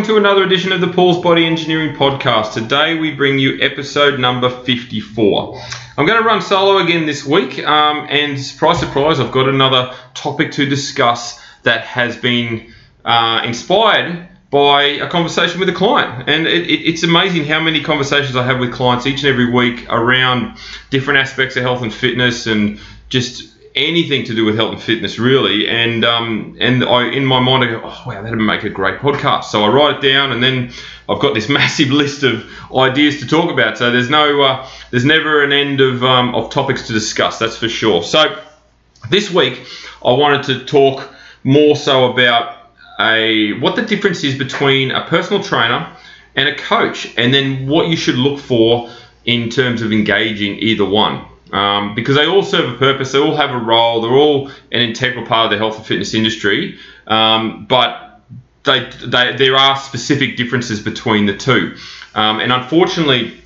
welcome to another edition of the Paul's Body Engineering Podcast. Today we bring you episode number 54. I'm going to run solo again this week, um, and surprise, surprise, I've got another topic to discuss that has been uh, inspired by a conversation with a client. And it, it, it's amazing how many conversations I have with clients each and every week around different aspects of health and fitness and just anything to do with health and fitness really. And um, and I in my mind I go oh wow that'd make a great podcast. So I write it down and then I've got this massive list of ideas to talk about. So there's no uh, there's never an end of um, of topics to discuss that's for sure. So this week I wanted to talk more so about a what the difference is between a personal trainer and a coach and then what you should look for in terms of engaging either one um, because they all serve a purpose, they all have a role, they're all an integral part of the health and fitness industry, um, but they, they, there are specific differences between the two. Um, and unfortunately,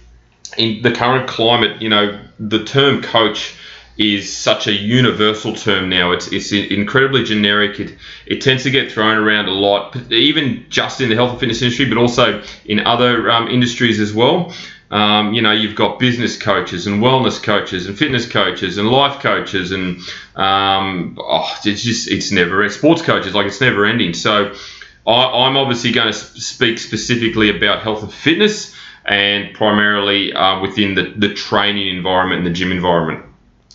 in the current climate, you know, the term coach is such a universal term now. It's, it's incredibly generic. It, it tends to get thrown around a lot, even just in the health and fitness industry, but also in other um, industries as well. Um, you know, you've got business coaches and wellness coaches and fitness coaches and life coaches and um, oh, it's just it's never sports coaches like it's never ending. So I, am obviously going to speak specifically about health and fitness and primarily uh, within the, the training environment and the gym environment.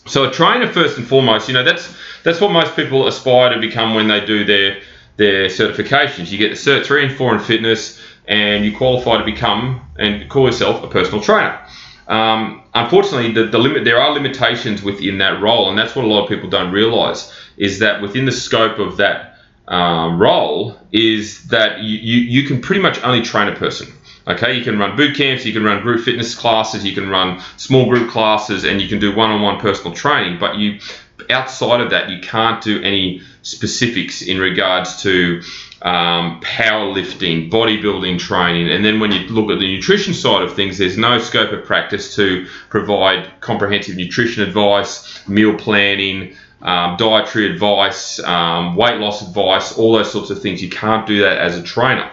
So a trainer first and foremost, you know, that's that's what most people aspire to become when they do their their certifications. You get the cert three and four in fitness and you qualify to become and call yourself a personal trainer. Um, unfortunately, the, the limit there are limitations within that role, and that's what a lot of people don't realise is that within the scope of that um, role is that you, you, you can pretty much only train a person. Okay, you can run boot camps, you can run group fitness classes, you can run small group classes, and you can do one-on-one personal training. But you, outside of that, you can't do any specifics in regards to um, powerlifting, bodybuilding training, and then when you look at the nutrition side of things, there's no scope of practice to provide comprehensive nutrition advice, meal planning, um, dietary advice, um, weight loss advice, all those sorts of things. You can't do that as a trainer.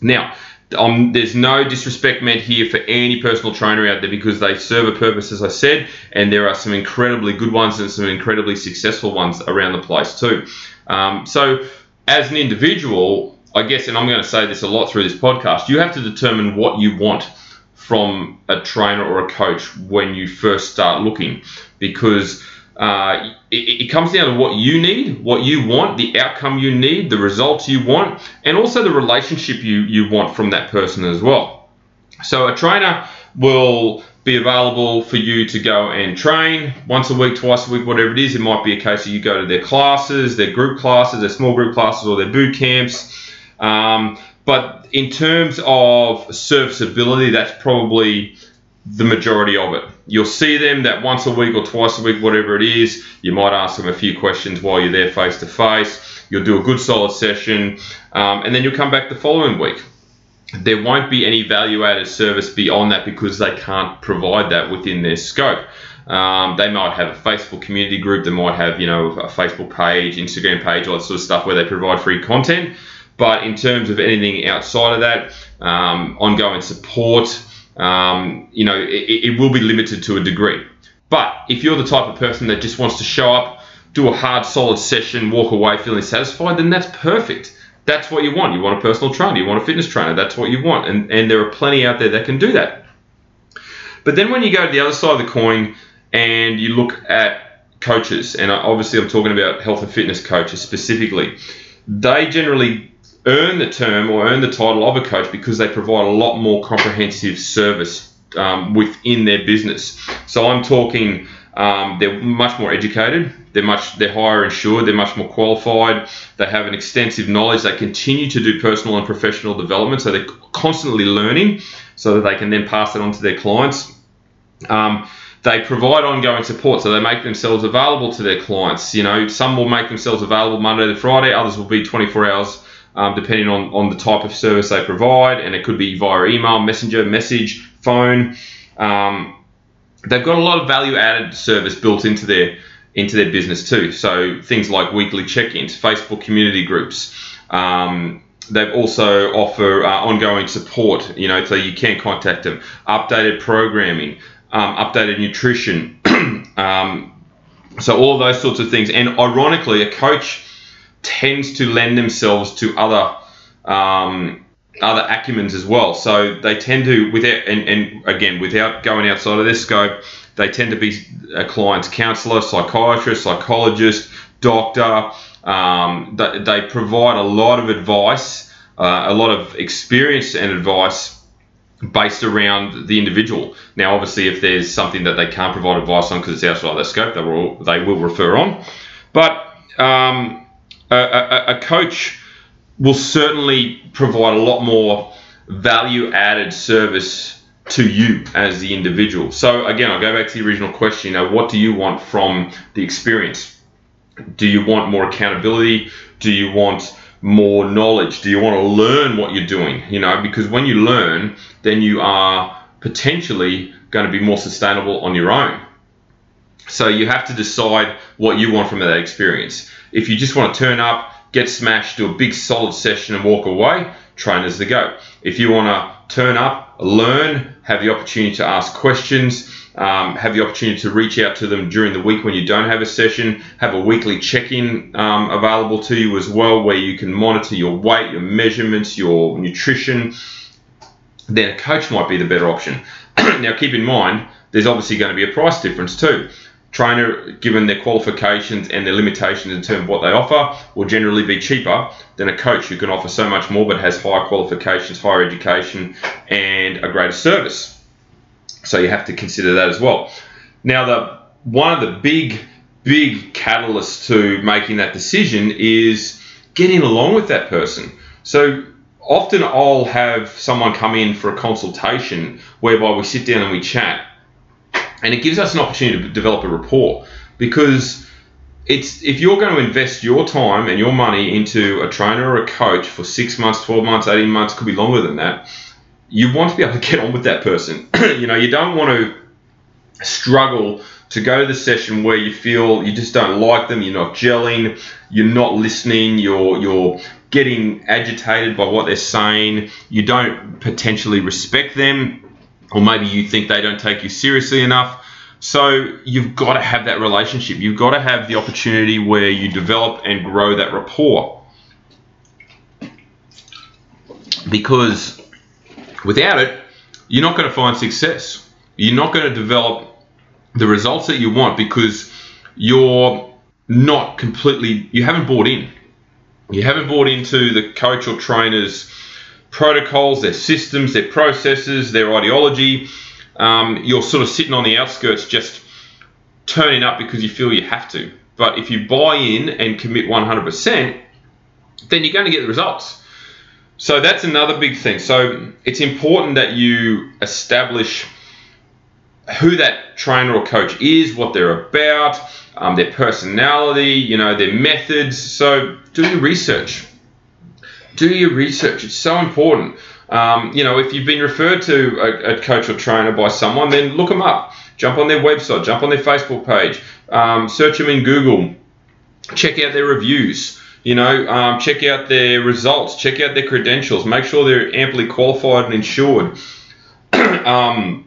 Now, um, there's no disrespect meant here for any personal trainer out there because they serve a purpose, as I said, and there are some incredibly good ones and some incredibly successful ones around the place too. Um, so as an individual, I guess, and I'm going to say this a lot through this podcast, you have to determine what you want from a trainer or a coach when you first start looking because uh, it, it, comes down to what you need, what you want, the outcome you need, the results you want, and also the relationship you, you want from that person as well. So a trainer will be available for you to go and train once a week, twice a week, whatever it is. It might be a case of you go to their classes, their group classes, their small group classes, or their boot camps. Um, but in terms of serviceability, that's probably the majority of it. You'll see them that once a week or twice a week, whatever it is. You might ask them a few questions while you're there face to face. You'll do a good solid session, um, and then you'll come back the following week there won't be any value added service beyond that because they can't provide that within their scope. Um, they might have a Facebook community group, they might have you know a Facebook page, Instagram page, all that sort of stuff where they provide free content. But in terms of anything outside of that, um, ongoing support, um, you know, it, it will be limited to a degree. But if you're the type of person that just wants to show up, do a hard, solid session, walk away feeling satisfied, then that's perfect that's what you want. You want a personal trainer, you want a fitness trainer, that's what you want. And, and there are plenty out there that can do that. But then when you go to the other side of the coin and you look at coaches, and obviously I'm talking about health and fitness coaches specifically, they generally earn the term or earn the title of a coach because they provide a lot more comprehensive service um, within their business. So I'm talking um, they're much more educated. They're much they're higher insured. They're much more qualified. They have an extensive knowledge. They continue to do personal and professional development, so they're constantly learning, so that they can then pass it on to their clients. Um, they provide ongoing support, so they make themselves available to their clients. You know, some will make themselves available Monday to Friday. Others will be 24 hours. Um, depending on, on the type of service they provide, and it could be via email, messenger, message, phone. Um, they've got a lot of value added service built into their into their business too. So things like weekly check-ins, Facebook community groups, um, they've also offer uh, ongoing support. You know, so you can contact them. Updated programming, um, updated nutrition. um, so all those sorts of things. And ironically, a coach tends to lend themselves to other um, other acumens as well. So they tend to, without and, and again, without going outside of their scope, they tend to be a client's counselor, psychiatrist, psychologist, doctor. Um, they, they, provide a lot of advice, uh, a lot of experience and advice based around the individual. Now, obviously, if there's something that they can't provide advice on because it's outside their scope, they will they will refer on. But um, a, a, a coach will certainly provide a lot more value added service to you as the individual. So again, I'll go back to the original question. You know, what do you want from the experience? Do you want more accountability? Do you want more knowledge? Do you want to learn what you're doing? You know, because when you learn, then you are potentially going to be more sustainable on your own. So you have to decide what you want from that experience. If you just want to turn up, get smashed, do a big solid session and walk away, trainers the go. If you want to turn up, learn, have the opportunity to ask questions, um, have the opportunity to reach out to them during the week when you don't have a session, have a weekly check-in um, available to you as well where you can monitor your weight, your measurements, your nutrition, then a coach might be the better option. now keep in mind, there's obviously going to be a price difference too trainer, given their qualifications and their limitations in terms of what they offer, will generally be cheaper than a coach who can offer so much more but has higher qualifications, higher education, and a greater service. So you have to consider that as well. Now, the one of the big, big catalysts to making that decision is getting along with that person. So often I'll have someone come in for a consultation whereby we sit down and we chat and it gives us an opportunity to develop a rapport because it's if you're going to invest your time and your money into a trainer or a coach for six months, 12 months, 18 months, could be longer than that, you want to be able to get on with that person. you know, you don't want to struggle to go to the session where you feel you just don't like them, you're not gelling, you're not listening, you're you're getting agitated by what they're saying, you don't potentially respect them or maybe you think they don't take you seriously enough. So you've got to have that relationship. You've got to have the opportunity where you develop and grow that rapport. Because without it, you're not going to find success. You're not going to develop the results that you want because you're not completely, you haven't bought in. You haven't bought into the coach or trainer's protocols, their systems, their processes, their ideology. Um, you're sort of sitting on the outskirts just turning up because you feel you have to. But if you buy in and commit 100%, then you're going to get the results. So that's another big thing. So it's important that you establish who that trainer or coach is, what they're about, um, their personality, you know, their methods. So do your research do your research. It's so important. Um, you know, if you've been referred to a, a, coach or trainer by someone, then look them up. Jump on their website, jump on their Facebook page, um, search them in Google, check out their reviews. You know, um, check out their results, check out their credentials, make sure they're amply qualified and insured. Um,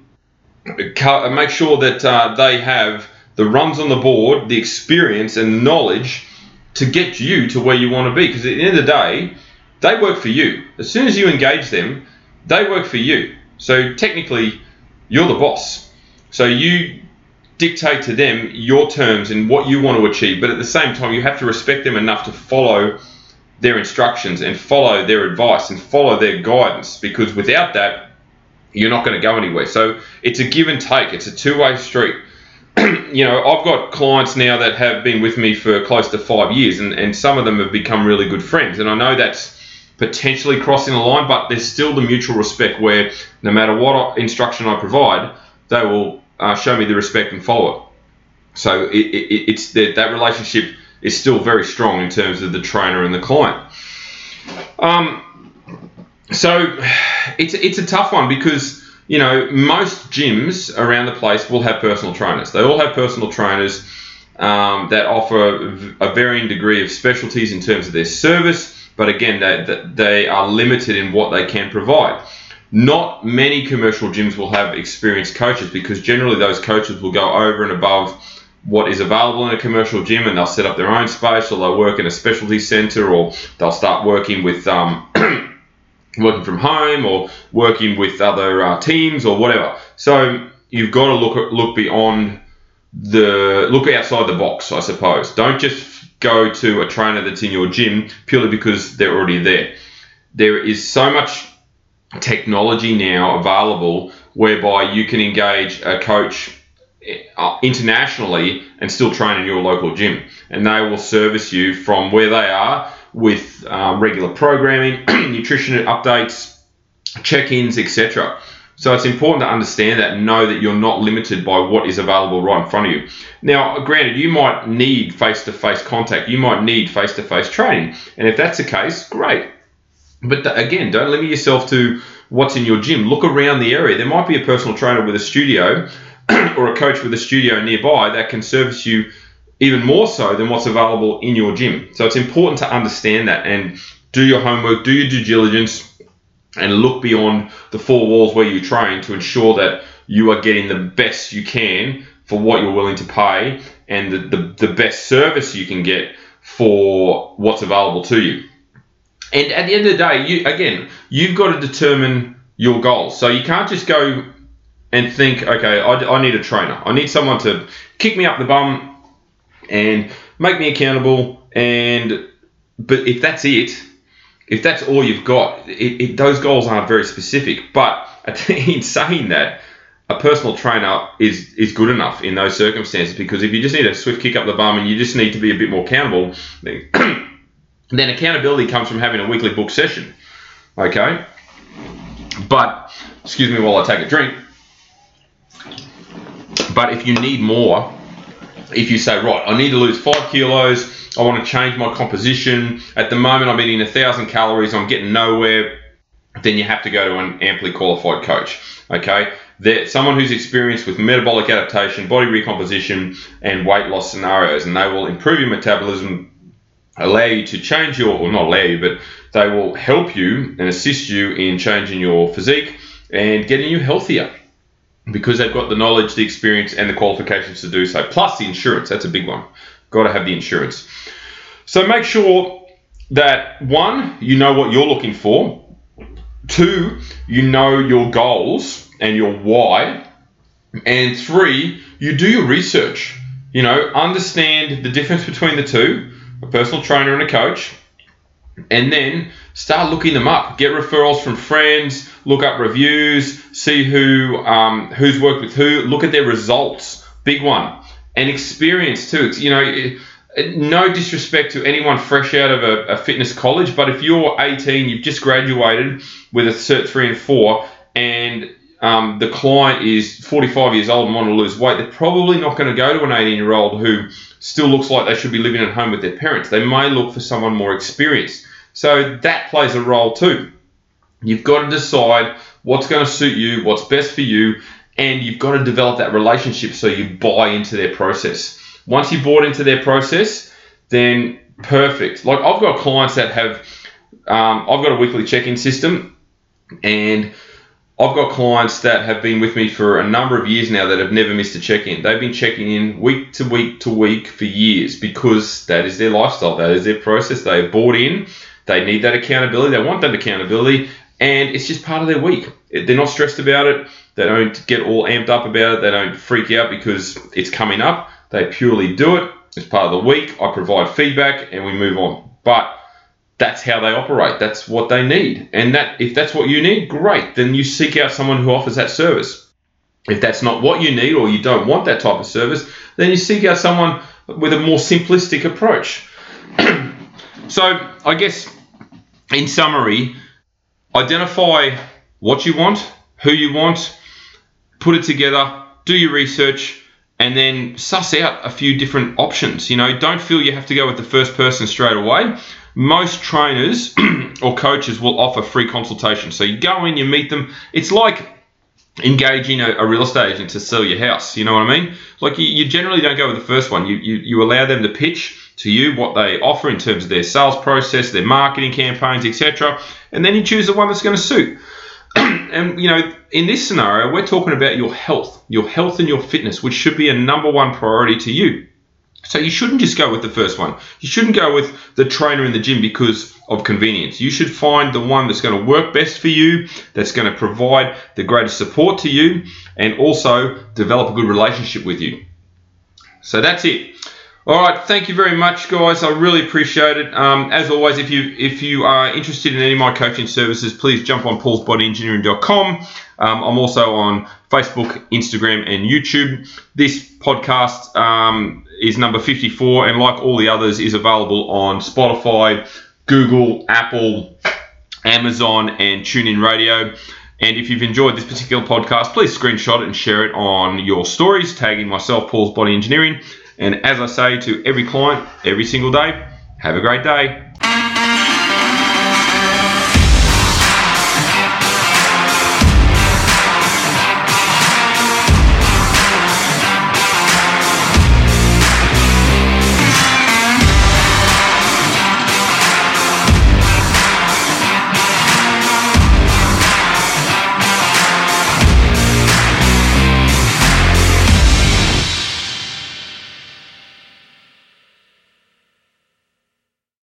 make sure that uh, they have the runs on the board, the experience and knowledge to get you to where you want to be. Because at the end of the day, they work for you. As soon as you engage them, they work for you. So technically, you're the boss. So you dictate to them your terms and what you want to achieve, but at the same time, you have to respect them enough to follow their instructions and follow their advice and follow their guidance because without that, you're not going to go anywhere. So it's a give and take, it's a two way street. you know, I've got clients now that have been with me for close to five years, and, and some of them have become really good friends. And I know that's potentially crossing the line, but there's still the mutual respect where no matter what instruction I provide, they will uh, show me the respect and follow it. So it, it, it's that that relationship is still very strong in terms of the trainer and the client. Um, so it's it's a tough one because you know most gyms around the place will have personal trainers. They all have personal trainers um, that offer a varying degree of specialties in terms of their service but again, they, they are limited in what they can provide. Not many commercial gyms will have experienced coaches because generally those coaches will go over and above what is available in a commercial gym and they'll set up their own space or they'll work in a specialty center or they'll start working with um, working from home or working with other uh, teams or whatever. So you've got to look look beyond the look outside the box, I suppose. Don't just go to a trainer that's in your gym purely because they're already there. There is so much technology now available whereby you can engage a coach uh, internationally and still train in your local gym, and they will service you from where they are with um, regular programming, nutrition updates, check-ins, etc. So it's important to understand that and know that you're not limited by what is available right in front of you. Now, granted, you might need face to face contact, you might need face to face training. And if that's the case, great. But again, don't limit yourself to what's in your gym. Look around the area. There might be a personal trainer with a studio or a coach with a studio nearby that can service you even more so than what's available in your gym. So it's important to understand that and do your homework, do your due diligence, and look beyond the four walls where you train to ensure that you are getting the best you can for what you're willing to pay and the, the, the best service you can get for what's available to you. And at the end of the day, you again, you've got to determine your goals. So you can't just go and think, okay, I, I need a trainer. I need someone to kick me up the bum and make me accountable. And but if that's it, if that's all you've got, it, it, those goals aren't very specific. But in saying that, a personal trainer is is good enough in those circumstances because if you just need a swift kick up the bum and you just need to be a bit more accountable, then, then accountability comes from having a weekly book session. Okay, but excuse me while I take a drink. But if you need more, if you say right, I need to lose five kilos I want to change my composition. At the moment, I'm eating a thousand calories. I'm getting nowhere. Then you have to go to an amply qualified coach. Okay, They're someone who's experienced with metabolic adaptation, body recomposition, and weight loss scenarios, and they will improve your metabolism, allow you to change your, or not allow you, but they will help you and assist you in changing your physique and getting you healthier because they've got the knowledge, the experience, and the qualifications to do so, plus the insurance. That's a big one. Got to have the insurance. So make sure that one, you know what you're looking for. Two, you know your goals and your why. And three, you do your research. You know, understand the difference between the two a personal trainer and a coach. And then start looking them up. Get referrals from friends, look up reviews, see who um, who's worked with who, look at their results. Big one and experience too. It's, you know, no disrespect to anyone fresh out of a, a, fitness college, but if you're 18, you've just graduated with a Cert 3 and 4, and um, the client is 45 years old and want to lose weight, they're probably not going to go to an 18 year old who still looks like they should be living at home with their parents. They may look for someone more experienced. So that plays a role too. You've got to decide what's going to suit you, what's best for you, and you've got to develop that relationship so you buy into their process. Once you bought into their process, then perfect. Like I've got clients that have, um, I've got a weekly check-in system, and I've got clients that have been with me for a number of years now that have never missed a check-in. They've been checking in week to week to week for years because that is their lifestyle, that is their process. They have bought in, they need that accountability, they want that accountability, and it's just part of their week. They're not stressed about it. They don't get all amped up about it. They don't freak out because it's coming up. They purely do it. It's part of the week. I provide feedback and we move on. But that's how they operate. That's what they need. And that if that's what you need, great. Then you seek out someone who offers that service. If that's not what you need or you don't want that type of service, then you seek out someone with a more simplistic approach. so, I guess in summary, identify what you want, who you want, put it together, do your research, and then suss out a few different options. You know, don't feel you have to go with the first person straight away. Most trainers or coaches will offer free consultation. So you go in, you meet them. It's like engaging a, a, real estate agent to sell your house. You know what I mean? Like you, you generally don't go with the first one. You, you, you allow them to pitch to you what they offer in terms of their sales process, their marketing campaigns, etc. And then you choose the one that's going to suit. and you know, in this scenario, we're talking about your health, your health and your fitness, which should be a number one priority to you. So you shouldn't just go with the first one. You shouldn't go with the trainer in the gym because of convenience. You should find the one that's going to work best for you, that's going to provide the greatest support to you, and also develop a good relationship with you. So that's it. All right, thank you very much, guys. I really appreciate it. Um, as always, if you if you are interested in any of my coaching services, please jump on paulsbodyengineering.com. Um, I'm also on Facebook, Instagram, and YouTube. This podcast um, is number 54, and like all the others, is available on Spotify, Google, Apple, Amazon, and TuneIn Radio. And if you've enjoyed this particular podcast, please screenshot it and share it on your stories, tagging myself, Paul's Body Engineering. And as I say to every client every single day, have a great day.